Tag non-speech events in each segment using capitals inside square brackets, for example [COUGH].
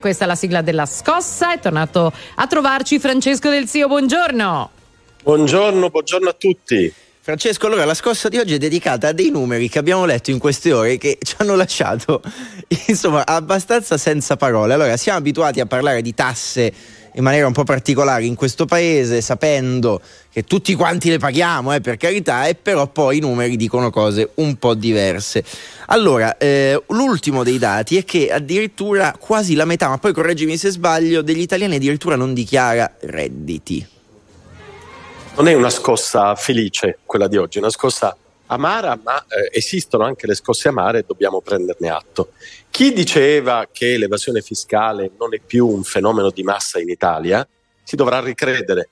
Questa è la sigla della scossa, è tornato a trovarci Francesco Del Zio, buongiorno. Buongiorno, buongiorno a tutti. Francesco, allora la scossa di oggi è dedicata a dei numeri che abbiamo letto in queste ore che ci hanno lasciato [LAUGHS] insomma abbastanza senza parole. Allora, siamo abituati a parlare di tasse in maniera un po' particolare in questo paese, sapendo che tutti quanti le paghiamo, eh, per carità, e però poi i numeri dicono cose un po' diverse. Allora, eh, l'ultimo dei dati è che addirittura quasi la metà, ma poi correggimi se sbaglio, degli italiani addirittura non dichiara redditi. Non è una scossa felice quella di oggi, è una scossa amara, ma eh, esistono anche le scosse amare e dobbiamo prenderne atto. Chi diceva che l'evasione fiscale non è più un fenomeno di massa in Italia si dovrà ricredere,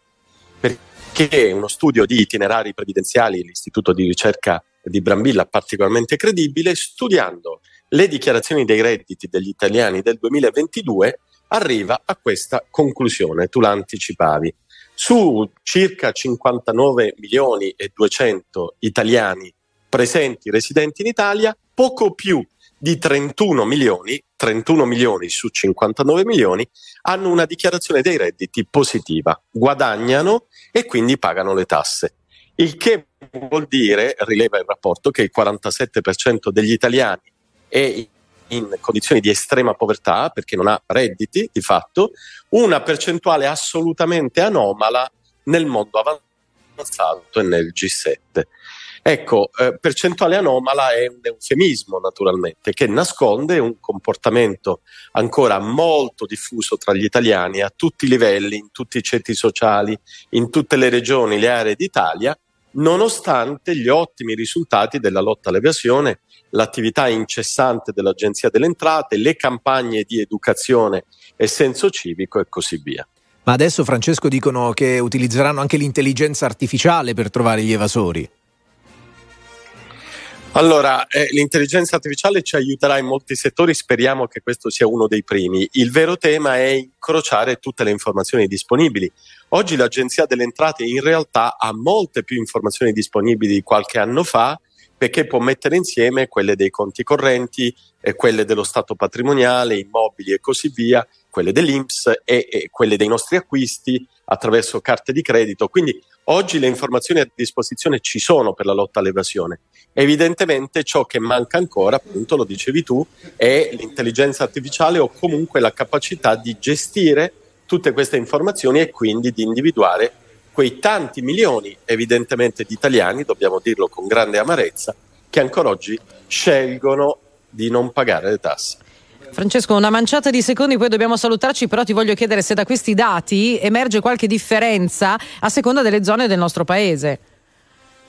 perché uno studio di itinerari previdenziali, l'istituto di ricerca di Brambilla particolarmente credibile, studiando le dichiarazioni dei redditi degli italiani del 2022, arriva a questa conclusione, tu l'anticipavi. Su circa 59 milioni e 200 italiani presenti residenti in Italia, poco più di 31 milioni, 31 milioni su 59 milioni, hanno una dichiarazione dei redditi positiva, guadagnano e quindi pagano le tasse. Il che vuol dire, rileva il rapporto, che il 47% degli italiani è in condizioni di estrema povertà perché non ha redditi di fatto, una percentuale assolutamente anomala nel mondo avanzato e nel G7. Ecco, eh, percentuale anomala è un eufemismo naturalmente che nasconde un comportamento ancora molto diffuso tra gli italiani a tutti i livelli, in tutti i ceti sociali, in tutte le regioni, le aree d'Italia, nonostante gli ottimi risultati della lotta all'evasione, l'attività incessante dell'Agenzia delle Entrate, le campagne di educazione e senso civico e così via. Ma adesso Francesco dicono che utilizzeranno anche l'intelligenza artificiale per trovare gli evasori. Allora, eh, l'intelligenza artificiale ci aiuterà in molti settori, speriamo che questo sia uno dei primi. Il vero tema è incrociare tutte le informazioni disponibili. Oggi l'Agenzia delle Entrate in realtà ha molte più informazioni disponibili di qualche anno fa perché può mettere insieme quelle dei conti correnti, eh, quelle dello stato patrimoniale, immobili e così via, quelle dell'INPS e, e quelle dei nostri acquisti attraverso carte di credito. Quindi oggi le informazioni a disposizione ci sono per la lotta all'evasione. Evidentemente ciò che manca ancora, appunto lo dicevi tu, è l'intelligenza artificiale o comunque la capacità di gestire tutte queste informazioni e quindi di individuare quei tanti milioni evidentemente di italiani, dobbiamo dirlo con grande amarezza, che ancora oggi scelgono di non pagare le tasse. Francesco, una manciata di secondi, poi dobbiamo salutarci, però ti voglio chiedere se da questi dati emerge qualche differenza a seconda delle zone del nostro paese.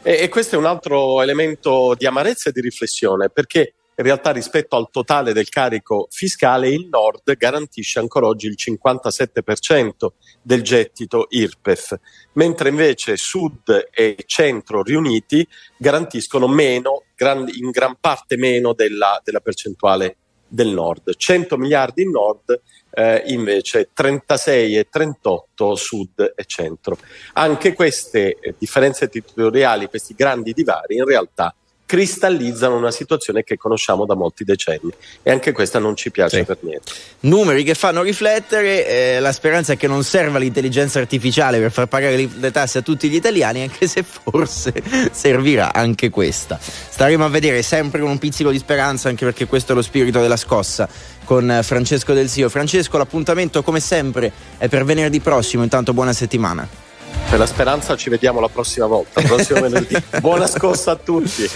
E, e questo è un altro elemento di amarezza e di riflessione, perché in realtà rispetto al totale del carico fiscale il nord garantisce ancora oggi il 57% del gettito IRPEF, mentre invece sud e centro riuniti garantiscono meno, in gran parte meno della, della percentuale del nord. 100 miliardi in nord, eh, invece 36 e 38 sud e centro. Anche queste eh, differenze territoriali, questi grandi divari, in realtà cristallizzano una situazione che conosciamo da molti decenni e anche questa non ci piace sì. per niente. Numeri che fanno riflettere, eh, la speranza è che non serva l'intelligenza artificiale per far pagare le, tasse a tutti gli italiani, anche se forse [LAUGHS] servirà anche questa. Staremo a vedere sempre con un pizzico di speranza, anche perché questo è lo spirito della scossa con Francesco Del Zio. Francesco, l'appuntamento come sempre è per venerdì prossimo, intanto buona settimana. Per la speranza ci vediamo la prossima volta, prossimo venerdì. [LAUGHS] Buona scossa a tutti.